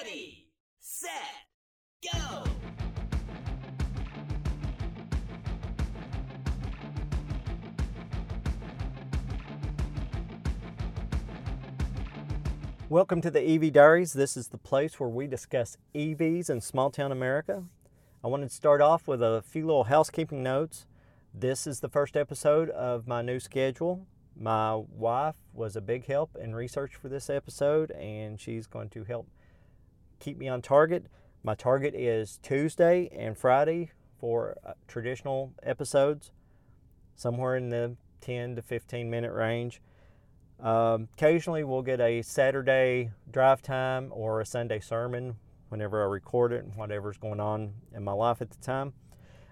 Ready, set, go! Welcome to the EV Diaries. This is the place where we discuss EVs in small town America. I wanted to start off with a few little housekeeping notes. This is the first episode of my new schedule. My wife was a big help in research for this episode, and she's going to help keep me on target. My target is Tuesday and Friday for uh, traditional episodes, somewhere in the 10 to 15 minute range. Um, occasionally, we'll get a Saturday drive time or a Sunday sermon whenever I record it and whatever's going on in my life at the time.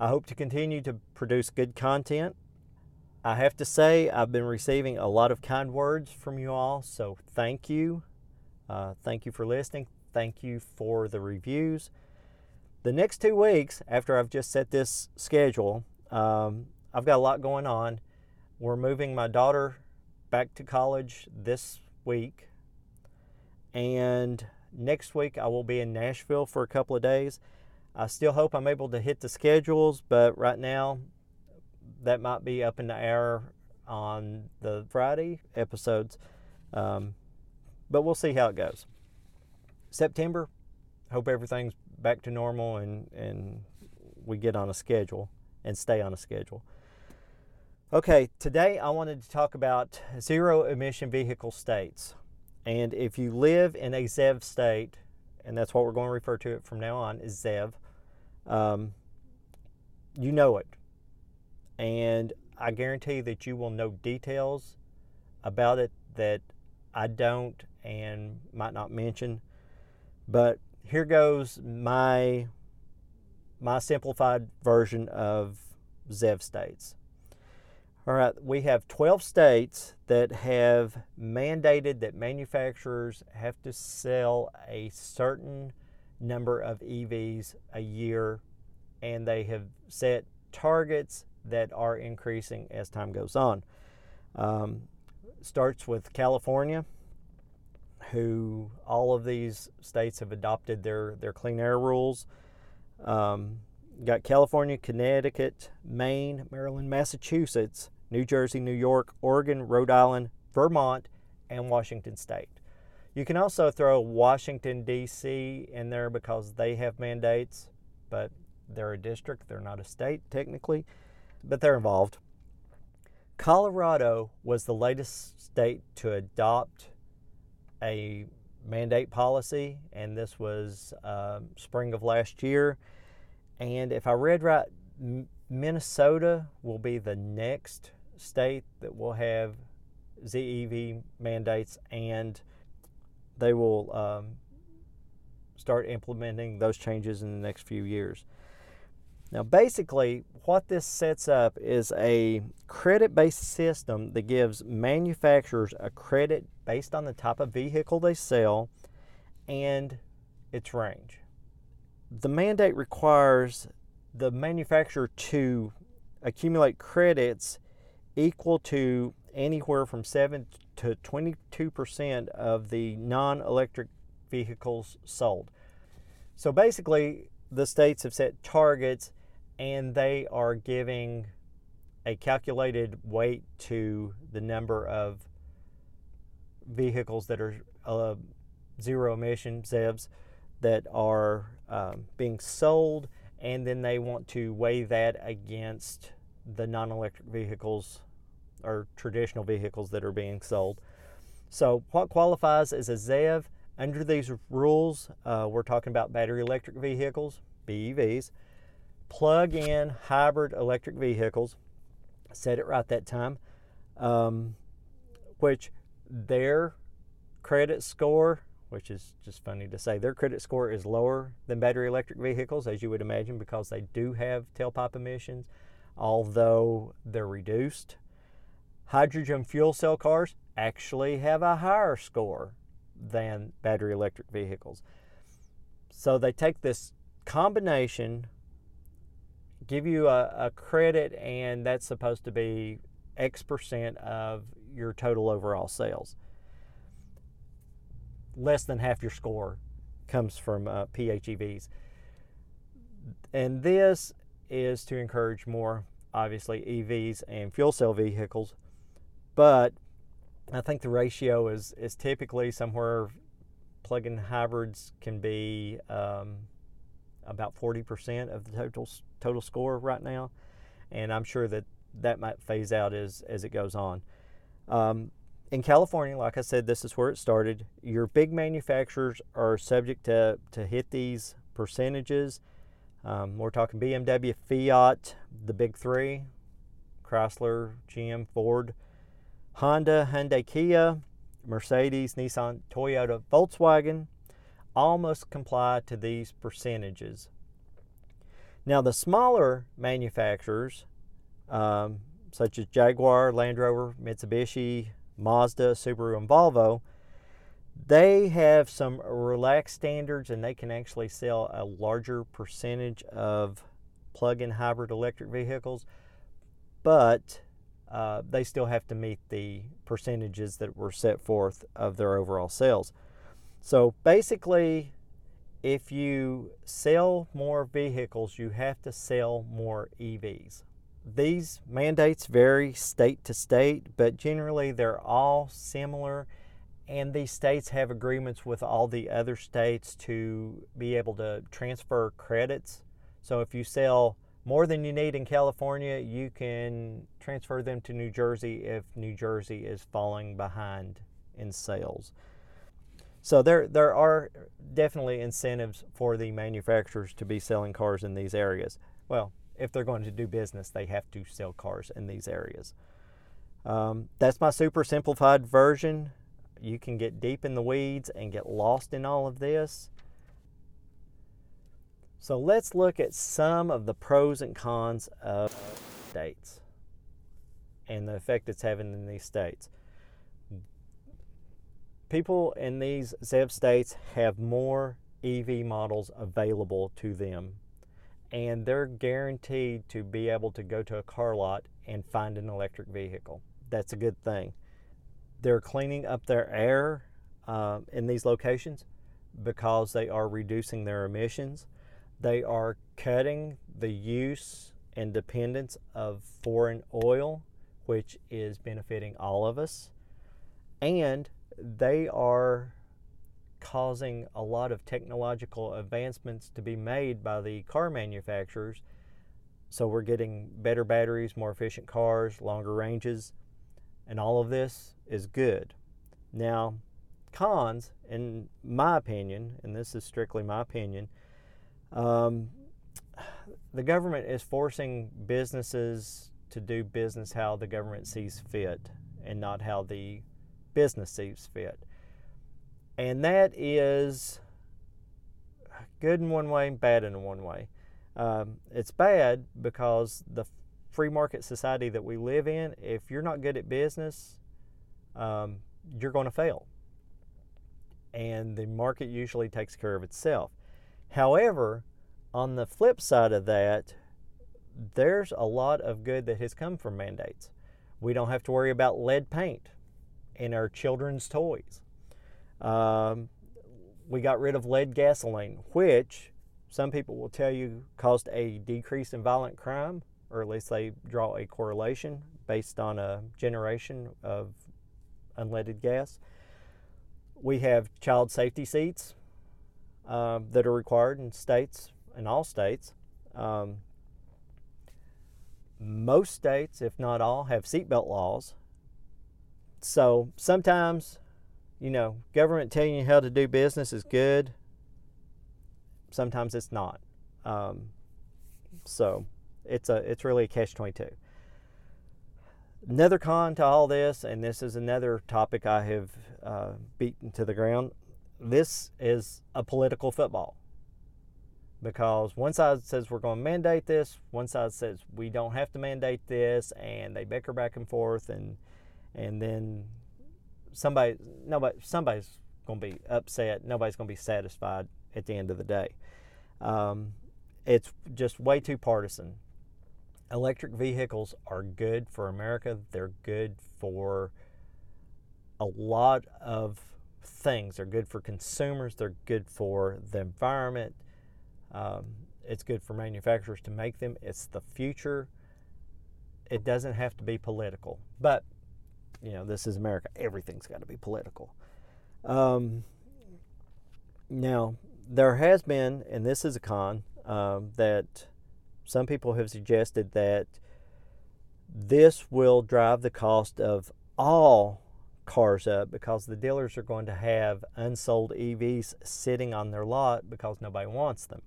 I hope to continue to produce good content. I have to say, I've been receiving a lot of kind words from you all, so thank you. Uh, thank you for listening. Thank you for the reviews. The next two weeks, after I've just set this schedule, um, I've got a lot going on. We're moving my daughter back to college this week. And next week, I will be in Nashville for a couple of days. I still hope I'm able to hit the schedules, but right now, that might be up in the air on the Friday episodes. Um, but we'll see how it goes. September, hope everything's back to normal and, and we get on a schedule and stay on a schedule. Okay, today I wanted to talk about zero emission vehicle states. And if you live in a ZEV state, and that's what we're going to refer to it from now on, is ZEV, um, you know it. And I guarantee that you will know details about it that I don't and might not mention. But here goes my my simplified version of ZEV states. All right, we have 12 states that have mandated that manufacturers have to sell a certain number of EVs a year, and they have set targets that are increasing as time goes on. Um, starts with California, who all of these states have adopted their, their clean air rules. Um, got California, Connecticut, Maine, Maryland, Massachusetts, New Jersey, New York, Oregon, Rhode Island, Vermont, and Washington State. You can also throw Washington, D.C. in there because they have mandates, but they're a district, they're not a state technically, but they're involved. Colorado was the latest state to adopt a mandate policy, and this was uh, spring of last year. And if I read right, Minnesota will be the next state that will have ZEV mandates and they will um, start implementing those changes in the next few years. Now, basically, what this sets up is a credit based system that gives manufacturers a credit based on the type of vehicle they sell and its range. The mandate requires the manufacturer to accumulate credits equal to anywhere from 7 to 22% of the non electric vehicles sold. So basically, the states have set targets and they are giving a calculated weight to the number of vehicles that are uh, zero emission ZEVs that are um, being sold, and then they want to weigh that against the non electric vehicles or traditional vehicles that are being sold. So, what qualifies as a ZEV? Under these rules, uh, we're talking about battery electric vehicles, BEVs, plug in hybrid electric vehicles, said it right that time, um, which their credit score, which is just funny to say, their credit score is lower than battery electric vehicles, as you would imagine, because they do have tailpipe emissions, although they're reduced hydrogen fuel cell cars actually have a higher score than battery electric vehicles. So they take this combination, give you a, a, credit, and that's supposed to be X percent of your total overall sales. Less than half your score comes from uh, PHEVs. And this is to encourage more, obviously, EVs and fuel cell vehicles. But I think the ratio is, is typically somewhere plug-in hybrids can be um, about 40% of the total total score right now, and I'm sure that that might phase out as as it goes on. Um, in California, like I said, this is where it started. Your big manufacturers are subject to, to hit these percentages. Um, we're talking BMW, Fiat, the big three, Chrysler, GM, Ford, Honda, Hyundai, Kia, Mercedes, Nissan, Toyota, Volkswagen, all must comply to these percentages. Now, the smaller manufacturers, um, such as Jaguar, Land Rover, Mitsubishi, Mazda, Subaru, and Volvo, they have some relaxed standards and they can actually sell a larger percentage of plug in hybrid electric vehicles, but uh, they still have to meet the percentages that were set forth of their overall sales. So basically, if you sell more vehicles, you have to sell more EVs these mandates vary state to state, but generally they're all similar. And these states have agreements with all the other states to be able to transfer credits. So if you sell more than you need in California, you can transfer them to New Jersey if New Jersey is falling behind in sales. So there there are definitely incentives for the manufacturers to be selling cars in these areas. Well, if they're going to do business, they have to sell cars in these areas. Um, that's my super simplified version. You can get deep in the weeds and get lost in all of this. So let's look at some of the pros and cons of states and the effect it's having in these states. People in these ZEV states have more EV models available to them and they're guaranteed to be able to go to a car lot and find an electric vehicle. That's a good thing. They're cleaning up their air uh, in these locations because they are reducing their emissions. They are cutting the use and dependence of foreign oil, which is benefiting all of us. And they are causing a lot of technological advancements to be made by the car manufacturers. So we're getting better batteries, more efficient cars, longer ranges, and all of this is good. Now, cons, in my opinion, and this is strictly my opinion, um, the government is forcing businesses to do business how the government sees fit and not how the business fit. And that is good in one way, bad in one way. Um, it's bad because the free market society that we live in, if you're not good at business, um, you're going to fail. And the market usually takes care of itself. However, on the flip side of that, there's a lot of good that has come from mandates. We don't have to worry about lead paint in our children's toys. Um, we got rid of lead gasoline, which some people will tell you caused a decrease in violent crime, or at least they draw a correlation based on a generation of unleaded gas. We have child safety seats um, that are required in states, in all states. Um, most states, if not all, have seatbelt laws. So sometimes you know, government telling you how to do business is good. Sometimes it's not. Um, so it's a it's really a catch twenty two. Another con to all this, and this is another topic I have uh, beaten to the ground. This is a political football because one side says we're going to mandate this, one side says we don't have to mandate this, and they bicker back and forth, and and then somebody nobody somebody's going to be upset. Nobody's going to be satisfied at the end of the day. Um, it's just way too partisan. Electric vehicles are good for America. They're good for a lot of things. They're good for consumers, they're good for the environment, um, it's good for manufacturers to make them. It's the future. It doesn't have to be political. But, you know, this is America. Everything's got to be political. Um, now, there has been, and this is a con, um, that some people have suggested that this will drive the cost of all cars up because the dealers are going to have unsold EVs sitting on their lot because nobody wants them.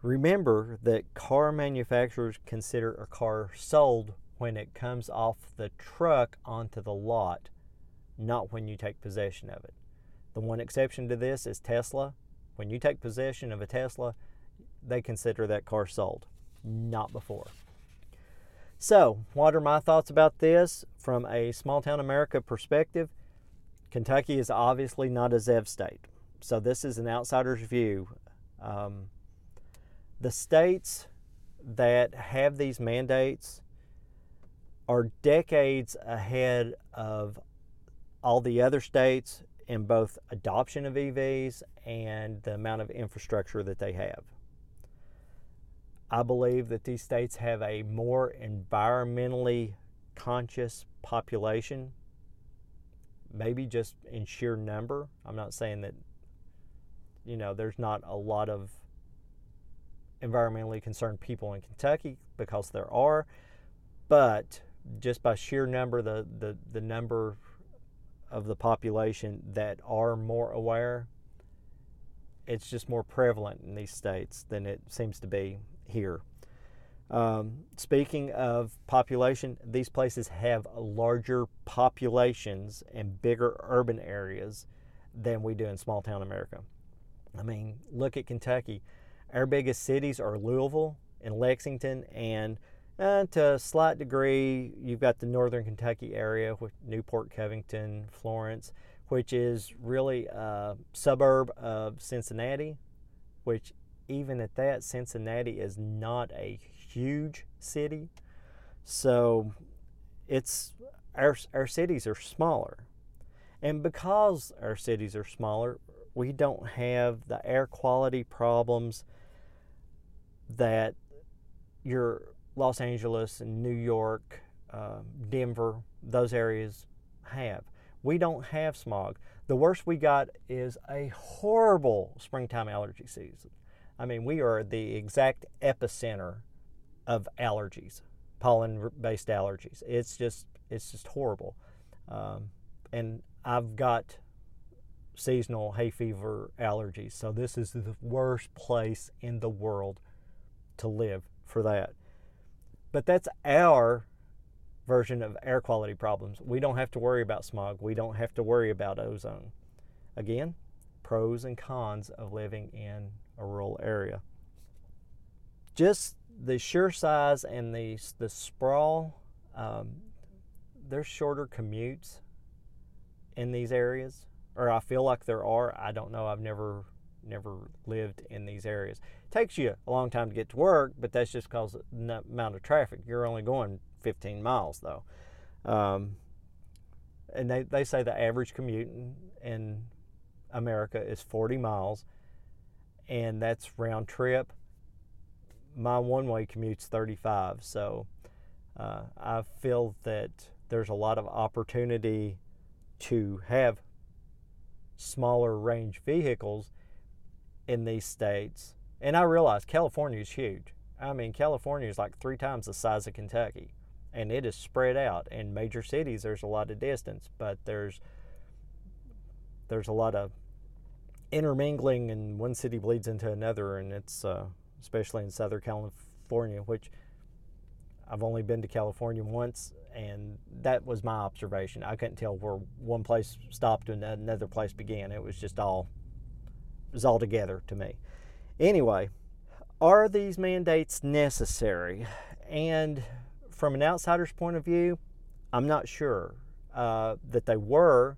Remember that car manufacturers consider a car sold when it comes off the truck onto the lot, not when you take possession of it. The one exception to this is Tesla. When you take possession of a Tesla, they consider that car sold, not before. So, what are my thoughts about this from a small town America perspective? Kentucky is obviously not a ZEV state. So, this is an outsider's view. Um, the states that have these mandates are decades ahead of all the other states in both adoption of EVs and the amount of infrastructure that they have. I believe that these states have a more environmentally conscious population, maybe just in sheer number. I'm not saying that, you know, there's not a lot of environmentally concerned people in Kentucky because there are, but just by sheer number, the, the, the number of the population that are more aware, it's just more prevalent in these states than it seems to be here. Um, speaking of population, these places have larger populations and bigger urban areas than we do in small town America. I mean, look at Kentucky. Our biggest cities are Louisville and Lexington, and uh, to a slight degree, you've got the northern Kentucky area with Newport, Covington, Florence, which is really a suburb of Cincinnati, which even at that, Cincinnati is not a huge city. So it's our, our cities are smaller. And because our cities are smaller, we don't have the air quality problems that your Los Angeles and New York, uh, Denver, those areas have. We don't have smog. The worst we got is a horrible springtime allergy season. I mean, we are the exact epicenter of allergies, pollen-based allergies. It's just it's just horrible. Um, and I've got seasonal hay fever allergies, so this is the worst place in the world to live for that. But that's our version of air quality problems. We don't have to worry about smog. We don't have to worry about ozone. Again, pros and cons of living in a rural area. Just the sheer size and the, the sprawl, um, there's shorter commutes in these areas, or I feel like there are. I don't know. I've never never lived in these areas. It takes you a long time to get to work, but that's just because of the amount of traffic. You're only going 15 miles though. Um, and they, they say the average commute in, in America is 40 miles and that's round trip. My one way commute's 35, so uh, I feel that there's a lot of opportunity to have smaller range vehicles in these states. And I realize California is huge. I mean, California is like three times the size of Kentucky, and it is spread out. In major cities, there's a lot of distance, but there's there's a lot of intermingling and one city bleeds into another and it's uh, especially in southern california which i've only been to california once and that was my observation i couldn't tell where one place stopped and another place began it was just all was all together to me anyway are these mandates necessary and from an outsider's point of view i'm not sure uh, that they were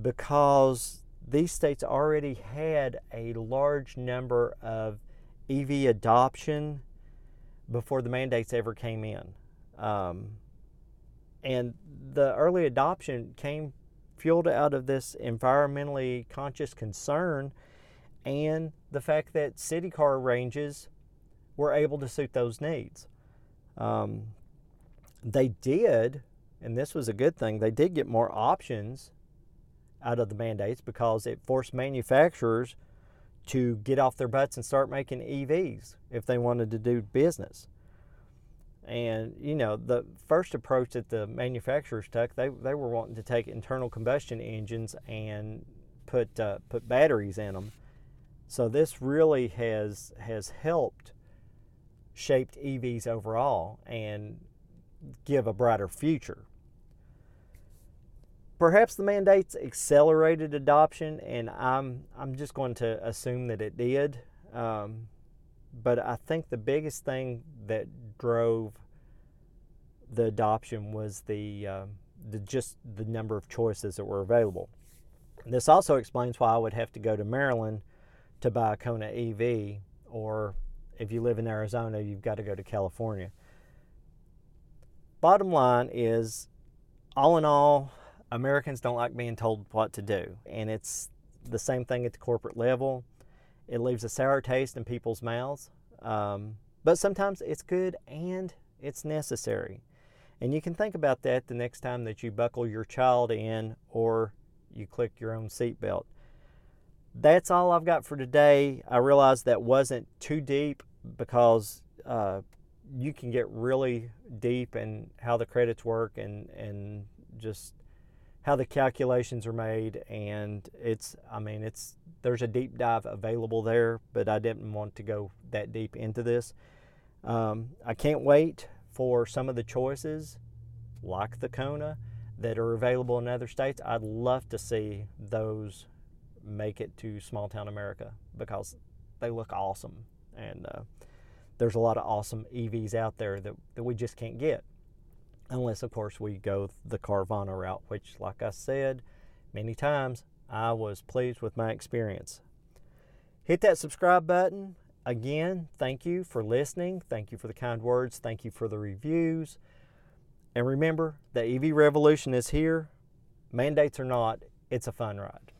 because these states already had a large number of EV adoption before the mandates ever came in. Um, and the early adoption came fueled out of this environmentally conscious concern and the fact that city car ranges were able to suit those needs. Um, they did, and this was a good thing, they did get more options out of the mandates because it forced manufacturers to get off their butts and start making EVs if they wanted to do business. And you know, the first approach that the manufacturers took, they, they were wanting to take internal combustion engines and put uh, put batteries in them. So this really has has helped shaped EVs overall and give a brighter future. Perhaps the mandates accelerated adoption, and I'm I'm just going to assume that it did. Um, but I think the biggest thing that drove the adoption was the, um, the just the number of choices that were available. This also explains why I would have to go to Maryland to buy a Kona EV, or if you live in Arizona, you've got to go to California. Bottom line is, all in all, Americans don't like being told what to do, and it's the same thing at the corporate level. It leaves a sour taste in people's mouths, um, but sometimes it's good and it's necessary. And you can think about that the next time that you buckle your child in or you click your own seatbelt. That's all I've got for today. I realized that wasn't too deep because uh, you can get really deep in how the credits work and, and just how the calculations are made. And it's i mean it's there's a deep dive available there but i didn't want to go that deep into this. Um, i can't wait for some of the choices like the kona that are available in other states. I'd love to see those make it to small town america because they look awesome and uh, there's a lot of awesome evs out there that, that we just can't get unless of course we go the Carvana route, which like I said many times, I was pleased with my experience. Hit that subscribe button. Again, thank you for listening. Thank you for the kind words. Thank you for the reviews. And remember, the EV revolution is here. Mandates or not, it's a fun ride.